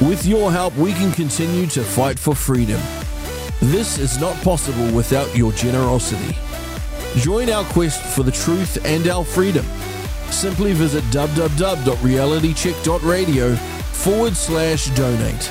With your help, we can continue to fight for freedom. This is not possible without your generosity. Join our quest for the truth and our freedom. Simply visit www.realitycheck.radio forward slash donate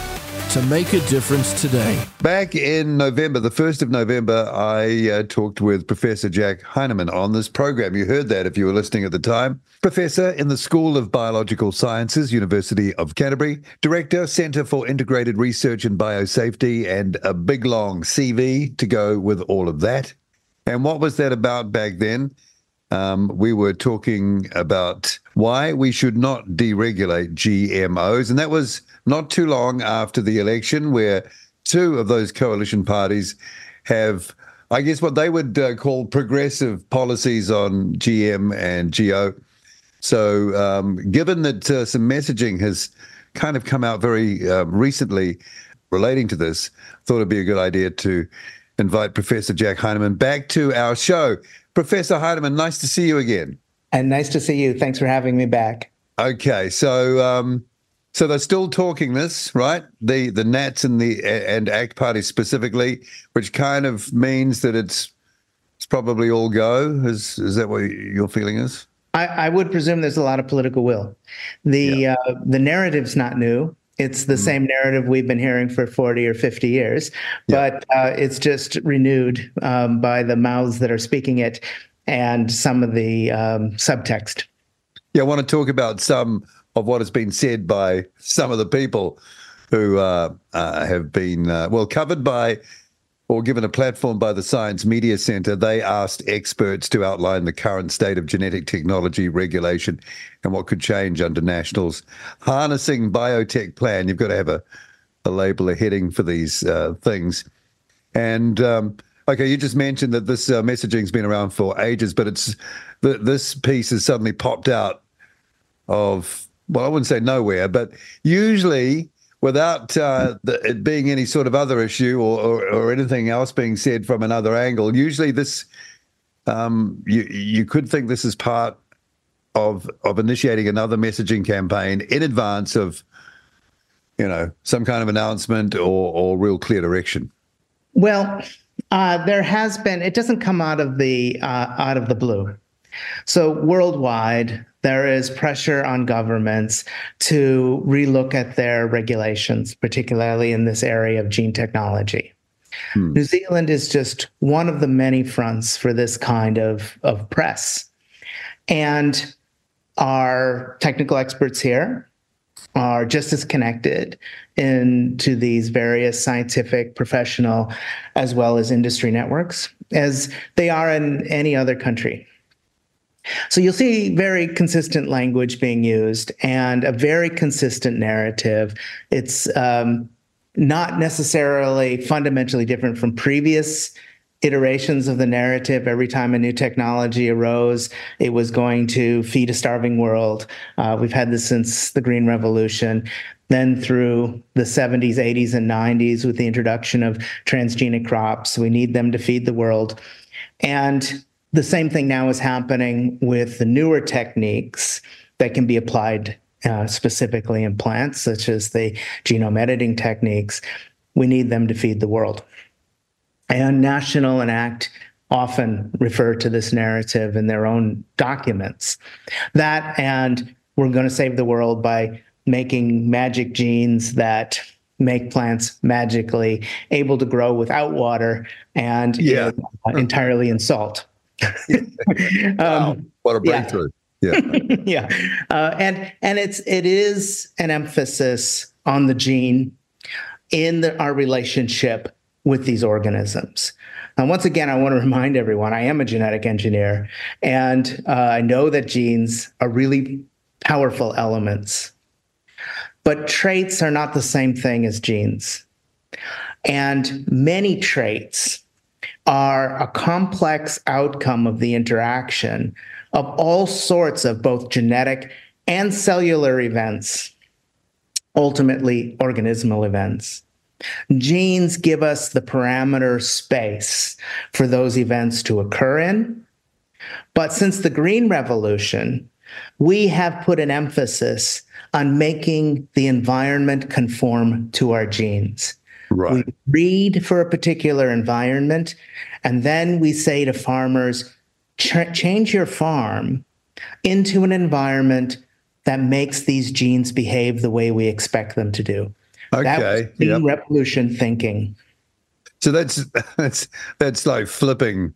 to make a difference today. Back in November, the 1st of November, I uh, talked with Professor Jack Heinemann on this program. You heard that if you were listening at the time. Professor in the School of Biological Sciences, University of Canterbury, Director, Centre for Integrated Research and Biosafety, and a big long CV to go with all of that. And what was that about back then? Um, we were talking about why we should not deregulate GMOs. And that was not too long after the election, where two of those coalition parties have, I guess, what they would uh, call progressive policies on GM and GO. So, um, given that uh, some messaging has kind of come out very uh, recently relating to this, thought it'd be a good idea to invite Professor Jack Heinemann back to our show. Professor Heinemann, nice to see you again. And nice to see you. Thanks for having me back. Okay, so um, so they're still talking this, right? The the Nats and the and ACT Party specifically, which kind of means that it's it's probably all go. Is is that what your feeling is? I, I would presume there's a lot of political will. The yeah. uh, the narrative's not new. It's the mm. same narrative we've been hearing for 40 or 50 years, yeah. but uh, it's just renewed um, by the mouths that are speaking it and some of the um, subtext. Yeah, I want to talk about some of what has been said by some of the people who uh, uh, have been, uh, well, covered by or given a platform by the Science Media Center, they asked experts to outline the current state of genetic technology regulation and what could change under National's harnessing biotech plan. You've got to have a, a label, a heading for these uh, things. And um, okay, you just mentioned that this uh, messaging's been around for ages, but it's th- this piece has suddenly popped out of well, I wouldn't say nowhere, but usually without uh, the, it being any sort of other issue or, or, or, anything else being said from another angle. Usually, this um, you you could think this is part of of initiating another messaging campaign in advance of you know some kind of announcement or or real clear direction. Well, uh, there has been. It doesn't come out of the uh, out of the blue. So worldwide, there is pressure on governments to relook at their regulations, particularly in this area of gene technology. Hmm. New Zealand is just one of the many fronts for this kind of, of press. And our technical experts here are just as connected into these various scientific, professional, as well as industry networks as they are in any other country. So you'll see very consistent language being used and a very consistent narrative. It's um, not necessarily fundamentally different from previous iterations of the narrative. Every time a new technology arose, it was going to feed a starving world. Uh, we've had this since the Green Revolution. Then through the 70s, 80s, and 90s with the introduction of transgenic crops, we need them to feed the world. And the same thing now is happening with the newer techniques that can be applied uh, specifically in plants, such as the genome editing techniques. We need them to feed the world. And National and ACT often refer to this narrative in their own documents. That and we're going to save the world by making magic genes that make plants magically able to grow without water and yeah. entirely in salt. um, what a breakthrough! Yeah, yeah, yeah. Uh, and and it's it is an emphasis on the gene in the, our relationship with these organisms. And once again, I want to remind everyone I am a genetic engineer, and uh, I know that genes are really powerful elements. But traits are not the same thing as genes. And many traits are a complex outcome of the interaction of all sorts of both genetic and cellular events, ultimately, organismal events. Genes give us the parameter space for those events to occur in. But since the Green Revolution, we have put an emphasis on making the environment conform to our genes. Right. We breed for a particular environment, and then we say to farmers, Ch- change your farm into an environment that makes these genes behave the way we expect them to do. Okay. That yep. revolution thinking. So that's that's that's like flipping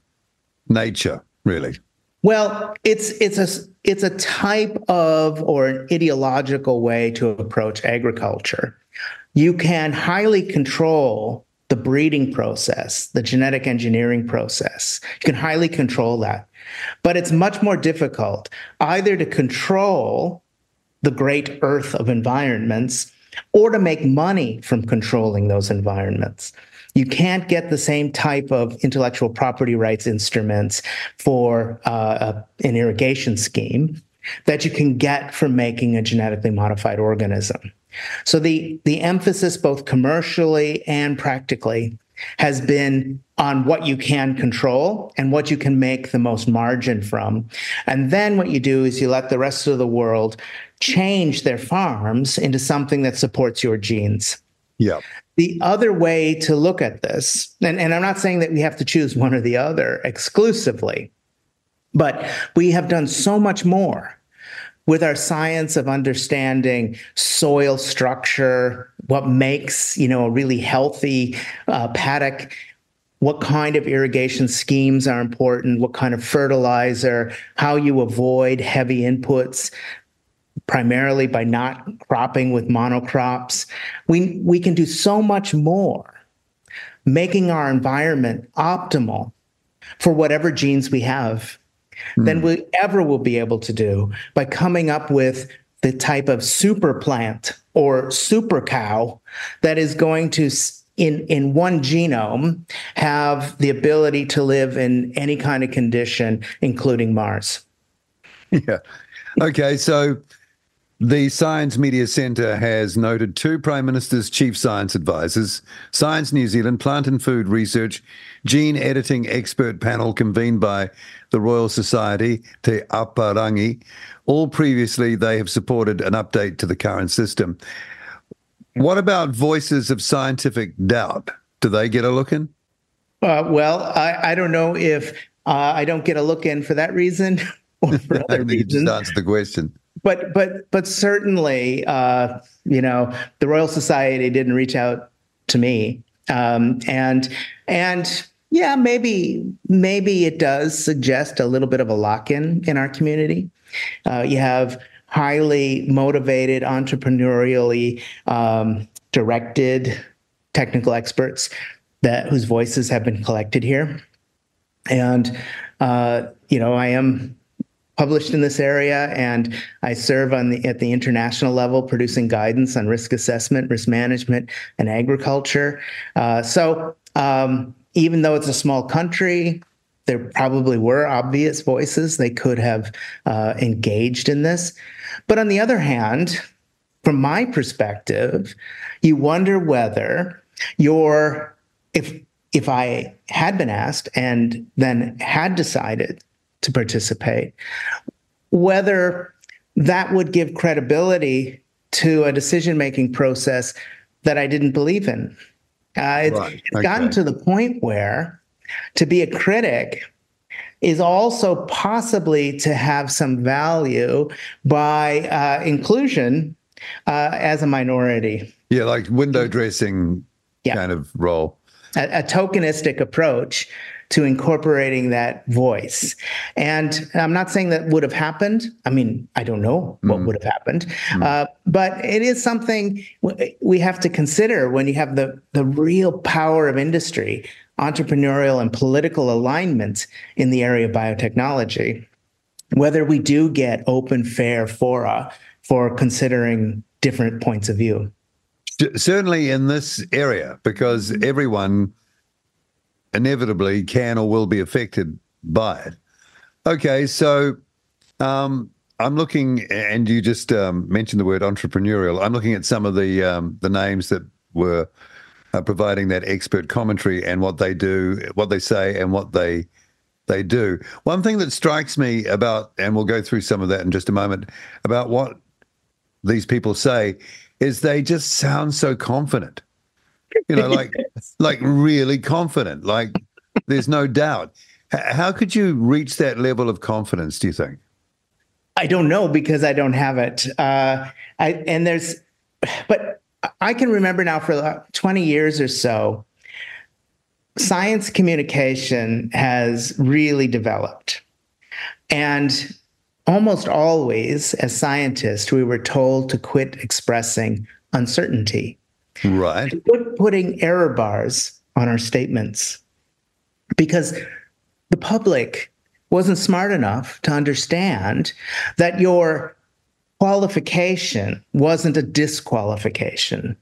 nature, really. Well, it's it's a it's a type of or an ideological way to approach agriculture. You can highly control the breeding process, the genetic engineering process. You can highly control that. But it's much more difficult either to control the great earth of environments or to make money from controlling those environments. You can't get the same type of intellectual property rights instruments for uh, an irrigation scheme that you can get from making a genetically modified organism. So the the emphasis both commercially and practically has been on what you can control and what you can make the most margin from. And then what you do is you let the rest of the world change their farms into something that supports your genes. Yeah. The other way to look at this, and, and I'm not saying that we have to choose one or the other exclusively, but we have done so much more with our science of understanding soil structure, what makes you know a really healthy uh, paddock, what kind of irrigation schemes are important, what kind of fertilizer, how you avoid heavy inputs, primarily by not cropping with monocrops. We we can do so much more, making our environment optimal for whatever genes we have than hmm. we ever will be able to do by coming up with the type of super plant or super cow that is going to in in one genome have the ability to live in any kind of condition including mars Yeah. Okay, so the Science Media Centre has noted two Prime Minister's chief science advisors, Science New Zealand Plant and Food Research Gene Editing Expert Panel convened by the Royal Society Te Aparangi. All previously, they have supported an update to the current system. What about voices of scientific doubt? Do they get a look in? uh, well I, I don't know if uh, i don't get a look in for that reason or for I other reasons just answered the question. but but but certainly uh, you know the royal society didn't reach out to me um, and and yeah maybe maybe it does suggest a little bit of a lock-in in our community. Uh, you have highly motivated entrepreneurially um, directed technical experts that whose voices have been collected here. And uh, you know i am published in this area, and I serve on the at the international level, producing guidance on risk assessment, risk management, and agriculture. Uh, so um, even though it's a small country, there probably were obvious voices they could have uh, engaged in this. But on the other hand, from my perspective, you wonder whether your if if I had been asked and then had decided to participate, whether that would give credibility to a decision making process that I didn't believe in. Uh, it's, Right, it's gotten to the point where to be a critic is also possibly to have some value by uh, inclusion uh, as a minority. Yeah, like window dressing Yeah. kind of role. a, a tokenistic approach to incorporating that voice. And I'm not saying that would have happened. I mean, I don't know what would have happened, uh, but it is something we have to consider when you have the the real power of industry, entrepreneurial and political alignment in the area of biotechnology. Whether we do get open, fair fora for considering different points of view. Certainly in this area, because everyone inevitably can or will be affected by it. Okay, so um, I'm looking, and you just um, mentioned the word entrepreneurial. I'm looking at some of the um, the names that were uh, providing that expert commentary and what they do, what they say, and what they they do. One thing that strikes me about, and we'll go through some of that in just a moment, about what these people say is they just sound so confident. You know, like like really confident. Like there's no doubt. How could you reach that level of confidence? Do you think? I don't know because I don't have it. Uh, I and there's, but I can remember now for 20 years or so, science communication has really developed. And almost always, as scientists, we were told to quit expressing uncertainty, Right. putting error bars on our statements, because the public wasn't smart enough to understand that your qualification wasn't a disqualification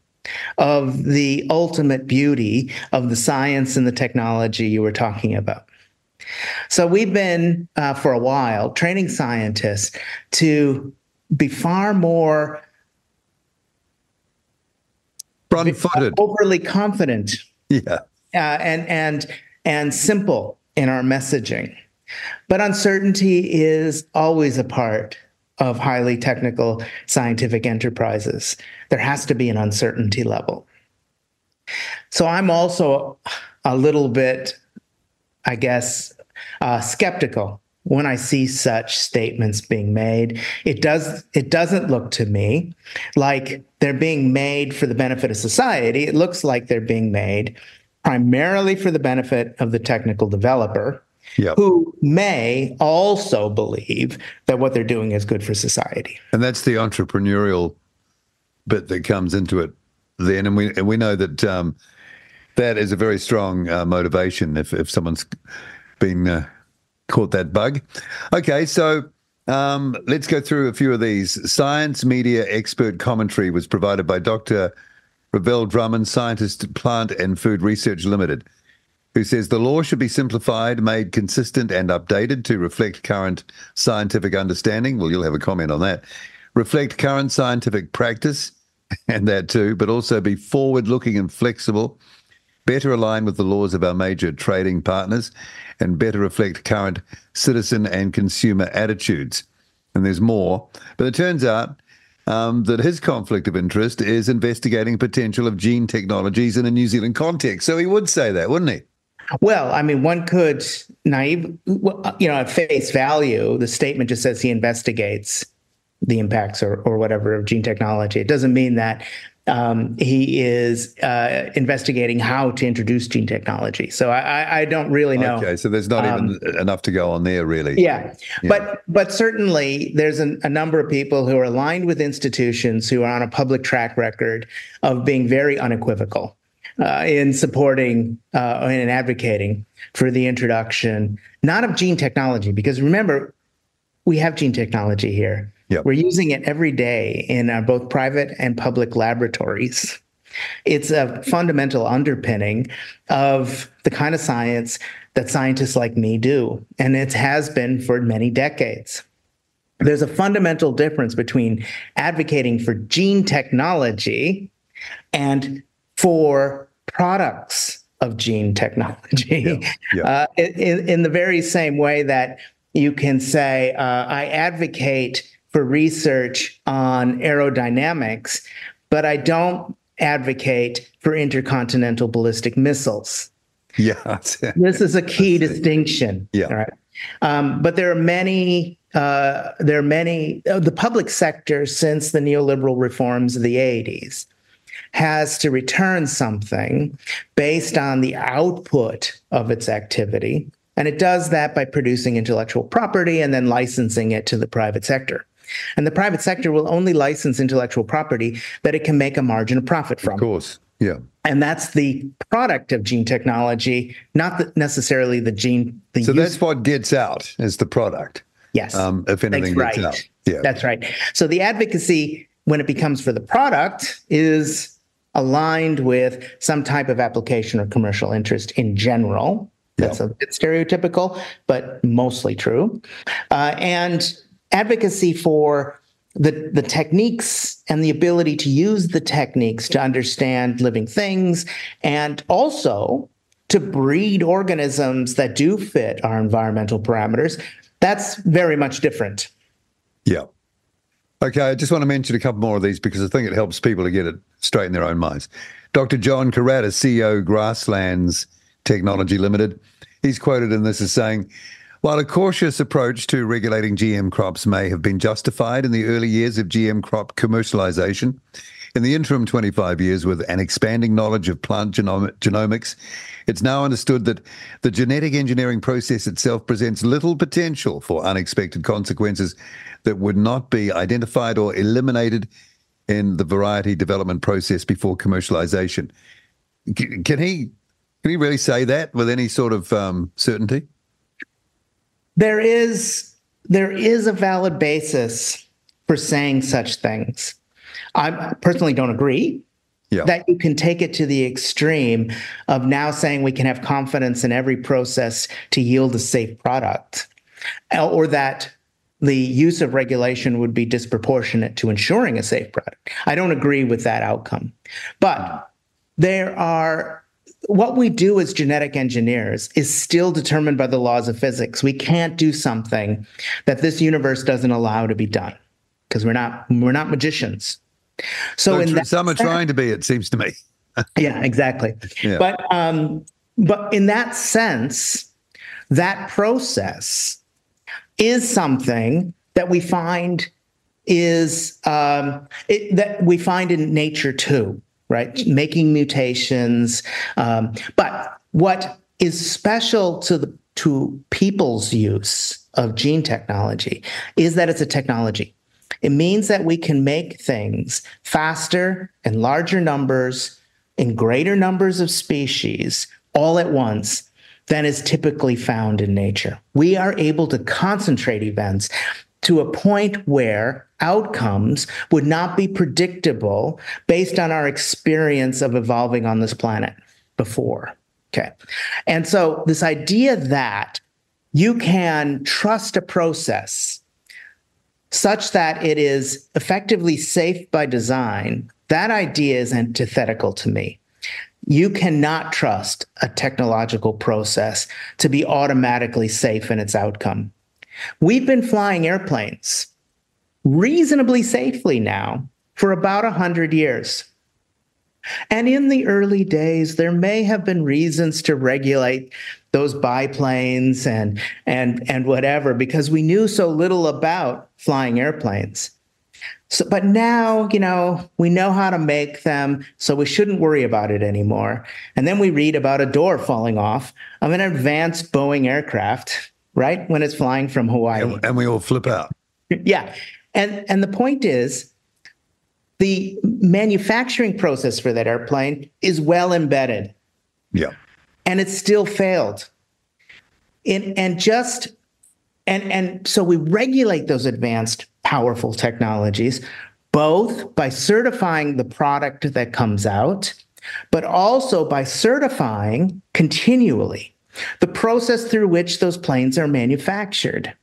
of the ultimate beauty of the science and the technology you were talking about. So we've been uh, for a while training scientists to be far more Front-footed. overly confident Yeah. uh, and and and simple in our messaging. But uncertainty is always a part of highly technical scientific enterprises. There has to be an uncertainty level. So I'm also a little bit, I guess, uh, skeptical when I see such statements being made. It does it doesn't look to me like they're being made for the benefit of society. It looks like they're being made primarily for the benefit of the technical developer Yeah. who may also believe that what they're doing is good for society. And that's the entrepreneurial bit that comes into it then. And we and we know that um, that is a very strong uh, motivation if, if someone's been uh, caught that bug. Okay, so um, let's go through a few of these. Science media expert commentary was provided by Dr. Revel Drummond, scientist at Plant and Food Research Limited, who says the law should be simplified, made consistent, and updated to reflect current scientific understanding. Well, you'll have a comment on that. Reflect current scientific practice, and that too, but also be forward looking and flexible, better align with the laws of our major trading partners, and better reflect current citizen and consumer attitudes. And there's more. But it turns out um, that his conflict of interest is investigating potential of gene technologies in a New Zealand context. So he would say that, wouldn't he? Well, I mean, one could naive, you know, at face value, the statement just says he investigates the impacts or, or whatever of gene technology. It doesn't mean that um, he is uh, investigating how to introduce gene technology. So I, I don't really know. Okay, so there's not even enough to go on there, really. Yeah. But but certainly there's an, a number of people who are aligned with institutions who are on a public track record of being very unequivocal uh, in supporting uh, and advocating for the introduction not of gene technology because remember we have gene technology here. Yep. We're using it every day in uh, both private and public laboratories. It's a fundamental underpinning of the kind of science that scientists like me do, and it has been for many decades. There's a fundamental difference between advocating for gene technology and for products of gene technology. Yeah, yeah. Uh, in, in the very same way that you can say, uh, I advocate for research on aerodynamics, but I don't advocate for intercontinental ballistic missiles. Yeah. This is a key distinction. Yeah. Right. Um, but there are many. Uh, there are many. Uh, the public sector, since the neoliberal reforms of the '80s, has to return something based on the output of its activity, and it does that by producing intellectual property and then licensing it to the private sector. And the private sector will only license intellectual property that it can make a margin of profit from. Of course. Yeah. And that's the product of gene technology, not the, necessarily the gene. The So that's what gets out is the product. yes, Um, if anything that's gets right. out. Yeah. That's right. So the advocacy, when it becomes for the product, is aligned with some type of application or commercial interest in general. That's Yeah. a bit stereotypical, but mostly true. Uh, and advocacy for the, the techniques and the ability to use the techniques to understand living things and also to breed organisms that do fit our environmental parameters, that's very much different. Yeah. Okay, I just want to mention a couple more of these because I think it helps people to get it straight in their own minds. Dr. John Caradus, CEO Grasslanz Technology Limited, he's quoted in this as saying, while a cautious approach to regulating GM crops may have been justified in the early years of GM crop commercialization, in the interim 25 years, with an expanding knowledge of plant genom- genomics, it's now understood that the genetic engineering process itself presents little potential for unexpected consequences that would not be identified or eliminated in the variety development process before commercialization. C- Can he can he really say that with any sort of um, certainty? There is there is a valid basis for saying such things. I personally don't agree Yeah. that you can take it to the extreme of now saying we can have confidence in every process to yield a safe product, uh, or that the use of regulation would be disproportionate to ensuring a safe product. I don't agree with that outcome. But there are what we do as genetic engineers is still determined by the laws of physics. We can't do something that this universe doesn't allow to be done because we're not we're not magicians. So, So in that some are trying to be, it seems to me. yeah, exactly. Yeah. But um, but in that sense, that process is something that we find is um, it, that we find in nature too, right? Making mutations. Um, but what is special to the to people's use of gene technology is that it's a technology. It means that we can make things faster and larger numbers, in greater numbers of species, all at once than is typically found in nature. We are able to concentrate events to a point where outcomes would not be predictable based on our experience of evolving on this planet before. Okay. And so, this idea that you can trust a process such that it is effectively safe by design, that idea is antithetical to me. You cannot trust a technological process to be automatically safe in its outcome. We've been flying airplanes reasonably safely now for about 100 years. And in the early days, there may have been reasons to regulate those biplanes and and and whatever because we knew so little about flying airplanes. So, but now, you know, we know how to make them, so we shouldn't worry about it anymore. And then we read about a door falling off of an advanced Boeing aircraft, right? When it's flying from Hawaii. And, and we all flip out. Yeah. And and the point is the manufacturing process for that airplane is well embedded Yeah. and it still failed. And and just and and so we regulate those advanced powerful technologies both by certifying the product that comes out but also by certifying continually the process through which those planes are manufactured.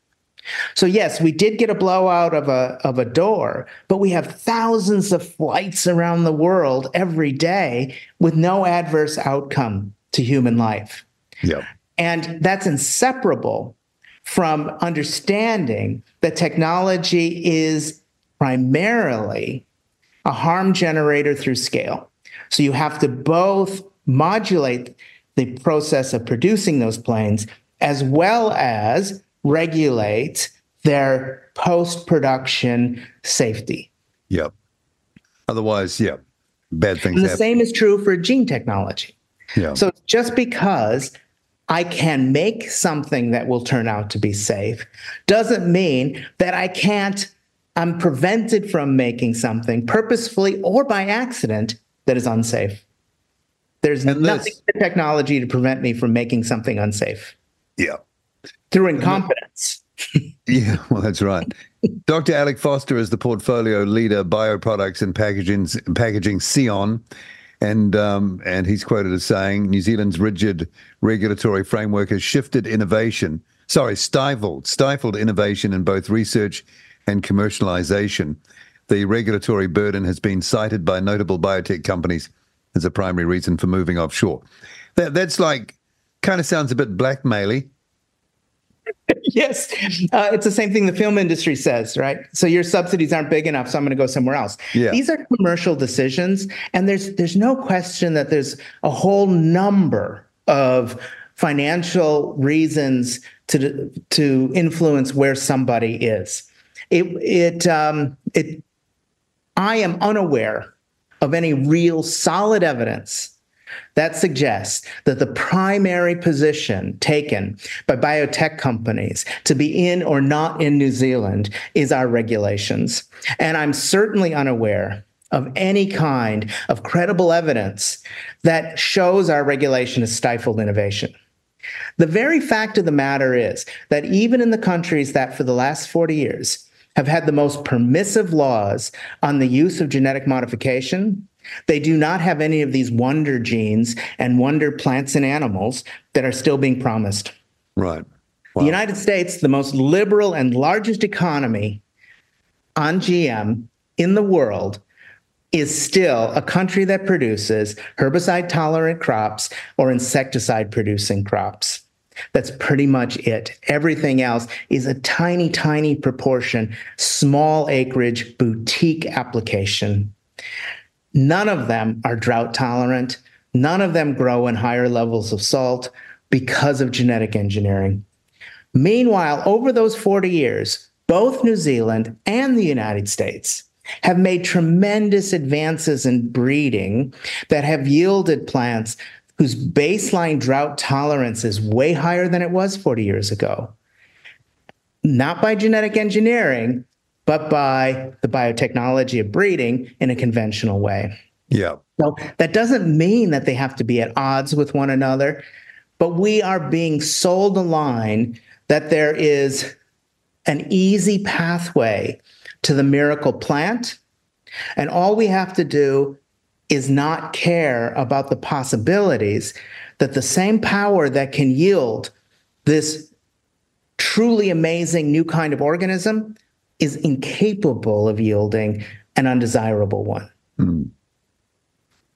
So yes, we did get a blowout of a of a door, but we have thousands of flights around the world every day with no adverse outcome to human life. Yeah. And that's inseparable from understanding that technology is primarily a harm generator through scale. So you have to both modulate the process of producing those planes as well as regulate their post production safety. Yep. Otherwise, yeah, bad things And the happen. same is true for gene technology. Yeah. So just because I can make something that will turn out to be safe doesn't mean that I can't, I'm prevented from making something purposefully or by accident that is unsafe. There's And nothing this- in the technology to prevent me from making something unsafe yeah. Through incompetence. Yeah, well, that's right. Dr. Alec Foster is the portfolio leader, bioproducts and packaging, packaging Scion. And um, and he's quoted as saying, New Zealand's rigid regulatory framework has shifted innovation, sorry, stifled, stifled innovation in both research and commercialization. The regulatory burden has been cited by notable biotech companies as a primary reason for moving offshore. That that's like kind of sounds a bit blackmaily. yes, uh, it's the same thing the film industry says, right? So your subsidies aren't big enough, so I'm going to go somewhere else. Yeah. These are commercial decisions, and there's there's no question that there's a whole number of financial reasons to to influence where somebody is. It it um, it. I am unaware of any real solid evidence that suggests that the primary position taken by biotech companies to be in or not in New Zealand is our regulations. And I'm certainly unaware of any kind of credible evidence that shows our regulation has stifled innovation. The very fact of the matter is that even in the countries that for the last 40 years have had the most permissive laws on the use of genetic modification, they do not have any of these wonder genes and wonder plants and animals that are still being promised. Right. Wow. The United States, the most liberal and largest economy on GM in the world, is still a country that produces herbicide tolerant crops or insecticide producing crops. That's pretty much it. Everything else is a tiny, tiny proportion, small acreage, boutique application. None of them are drought tolerant. None of them grow in higher levels of salt because of genetic engineering. Meanwhile, over those 40 years, both New Zealand and the United States have made tremendous advances in breeding that have yielded plants whose baseline drought tolerance is way higher than it was 40 years ago. Not by genetic engineering, but by the biotechnology of breeding in a conventional way. Yeah. So that doesn't mean that they have to be at odds with one another, but we are being sold a line that there is an easy pathway to the miracle plant. And all we have to do is not care about the possibilities that the same power that can yield this truly amazing new kind of organism is incapable of yielding an undesirable one. Mm.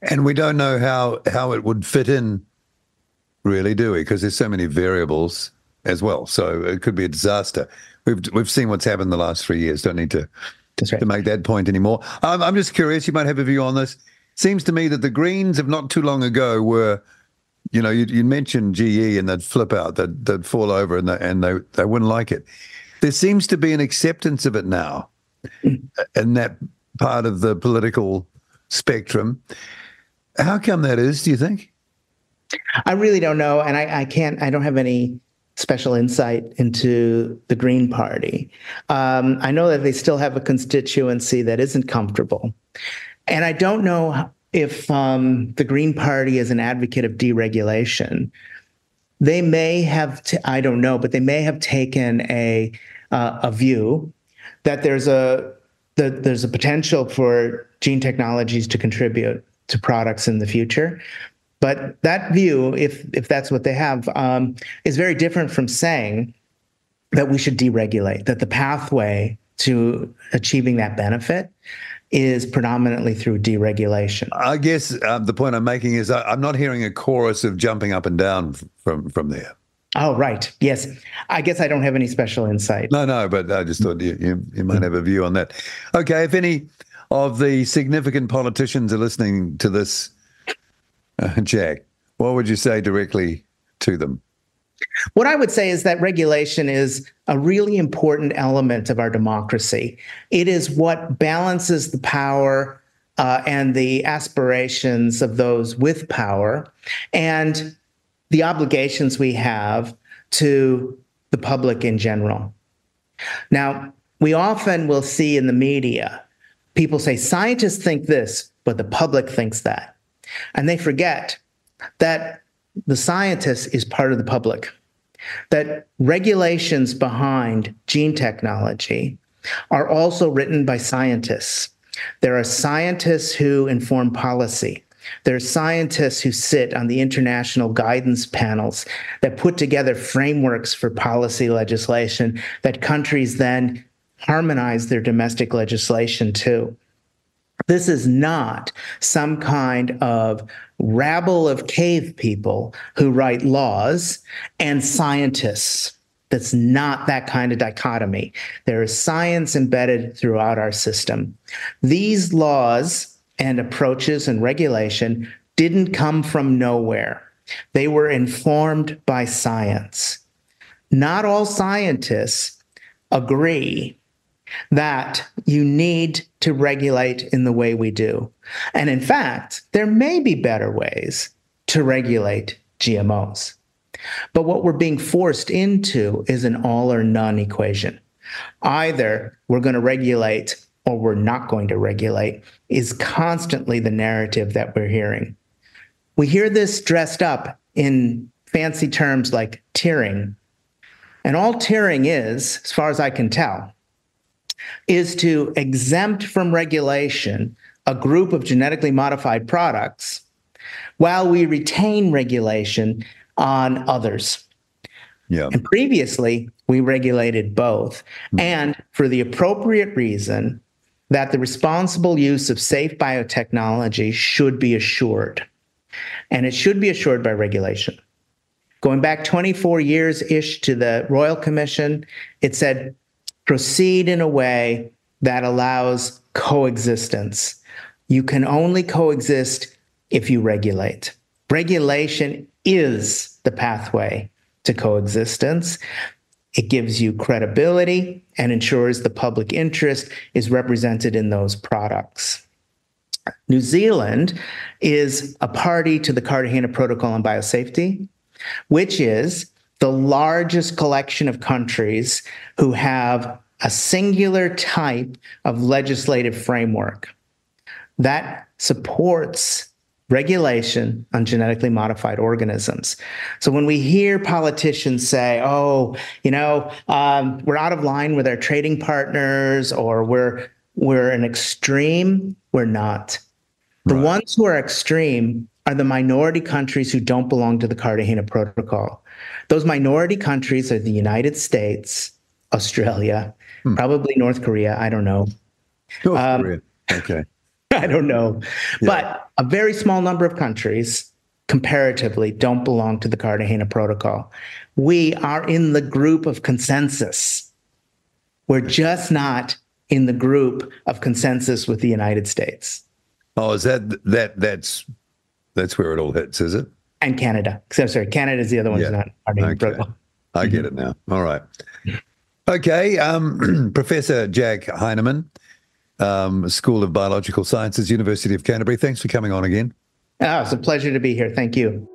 And we don't know how how it would fit in, really, do we? Because there's so many variables as well. So it could be a disaster. We've we've seen what's happened the last three years. Don't need to right. to make that point anymore. Um, I'm just curious. You might have a view on this. Seems to me that the Greens of not too long ago were, you know, you, you mentioned GE and they'd flip out, they'd, they'd fall over and they, and they they wouldn't like it there seems to be an acceptance of it now in that part of the political spectrum. How come that is, do you think? I really don't know. And I, I can't, I don't have any special insight into the Green Party. Um, I know that they still have a constituency that isn't comfortable. And I don't know if um, the Green Party is an advocate of deregulation they may have t- I don't know, but they may have taken a uh, a view that there's a that there's a potential for gene technologies to contribute to products in the future. But that view, if if that's what they have, um, is very different from saying that we should deregulate. That the pathway to achieving that benefit is predominantly through deregulation. I guess uh, the point I'm making is I, am not hearing a chorus of jumping up and down from from there. Oh, right. Yes. I guess I don't have any special insight. No, no, but I just thought you, you, you might have a view on that. Okay. If any of the significant politicians are listening to this, uh, Jack, what would you say directly to them? What I would say is that regulation is a really important element of our democracy. It is what balances the power uh, and the aspirations of those with power and the obligations we have to the public in general. Now, we often will see in the media people say scientists think this, but the public thinks that. And they forget that the scientist is part of the public, that regulations behind gene technology are also written by scientists. There are scientists who inform policy. There are scientists who sit on the international guidance panels that put together frameworks for policy legislation that countries then harmonize their domestic legislation to. This is not some kind of rabble of cave people who write laws and scientists that's not that kind of dichotomy. There is science embedded throughout our system. These laws and approaches and regulation didn't come from nowhere. They were informed by science. Not all scientists agree that you need to regulate in the way we do. And in fact, there may be better ways to regulate GMOs. But what we're being forced into is an all or none equation. Either we're going to regulate or we're not going to regulate is constantly the narrative that we're hearing. We hear this dressed up in fancy terms like tiering. And all tiering is, as far as I can tell, is to exempt from regulation a group of genetically modified products while we retain regulation on others. Yeah. And previously, we regulated both. Mm-hmm. And for the appropriate reason that the responsible use of safe biotechnology should be assured. And it should be assured by regulation. Going back 24 years ish to the Royal Commission, it said proceed in a way that allows coexistence. You can only coexist if you regulate. Regulation is the pathway to coexistence. It gives you credibility and ensures the public interest is represented in those products. New Zealand is a party to the Cartagena Protocol on Biosafety, which is the largest collection of countries who have a singular type of legislative framework that supports regulation on genetically modified organisms. So when we hear politicians say, "Oh, you know, um, we're out of line with our trading partners," or "We're we're an extreme," we're not. The right. ones who are extreme are the minority countries who don't belong to the Cartagena Protocol. Those minority countries are the United States, Australia, hmm. probably North Korea. I don't know. North um, Korea. Okay. I don't know. Yeah. But a very small number of countries comparatively don't belong to the Cartagena Protocol. We are in the group of consensus. We're just not in the group of consensus with the United States. Oh, is that that that's that's where it all hits, is it? And Canada. So sorry, Canada is the other one yeah. not Cartagena okay. Protocol. I get it now. All right. Okay, um, Professor Jack Heinemann, um, School of Biological Sciences, University of Canterbury. Thanks for coming on again. Oh, it's a pleasure to be here. Thank you.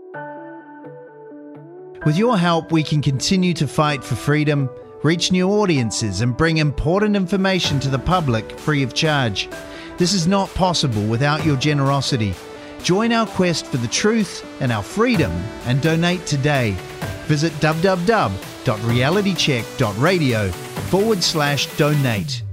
With your help, we can continue to fight for freedom, reach new audiences, and bring important information to the public free of charge. This is not possible without your generosity. Join our quest for the truth and our freedom and donate today. Visit www.realitycheck.radio forward slash donate.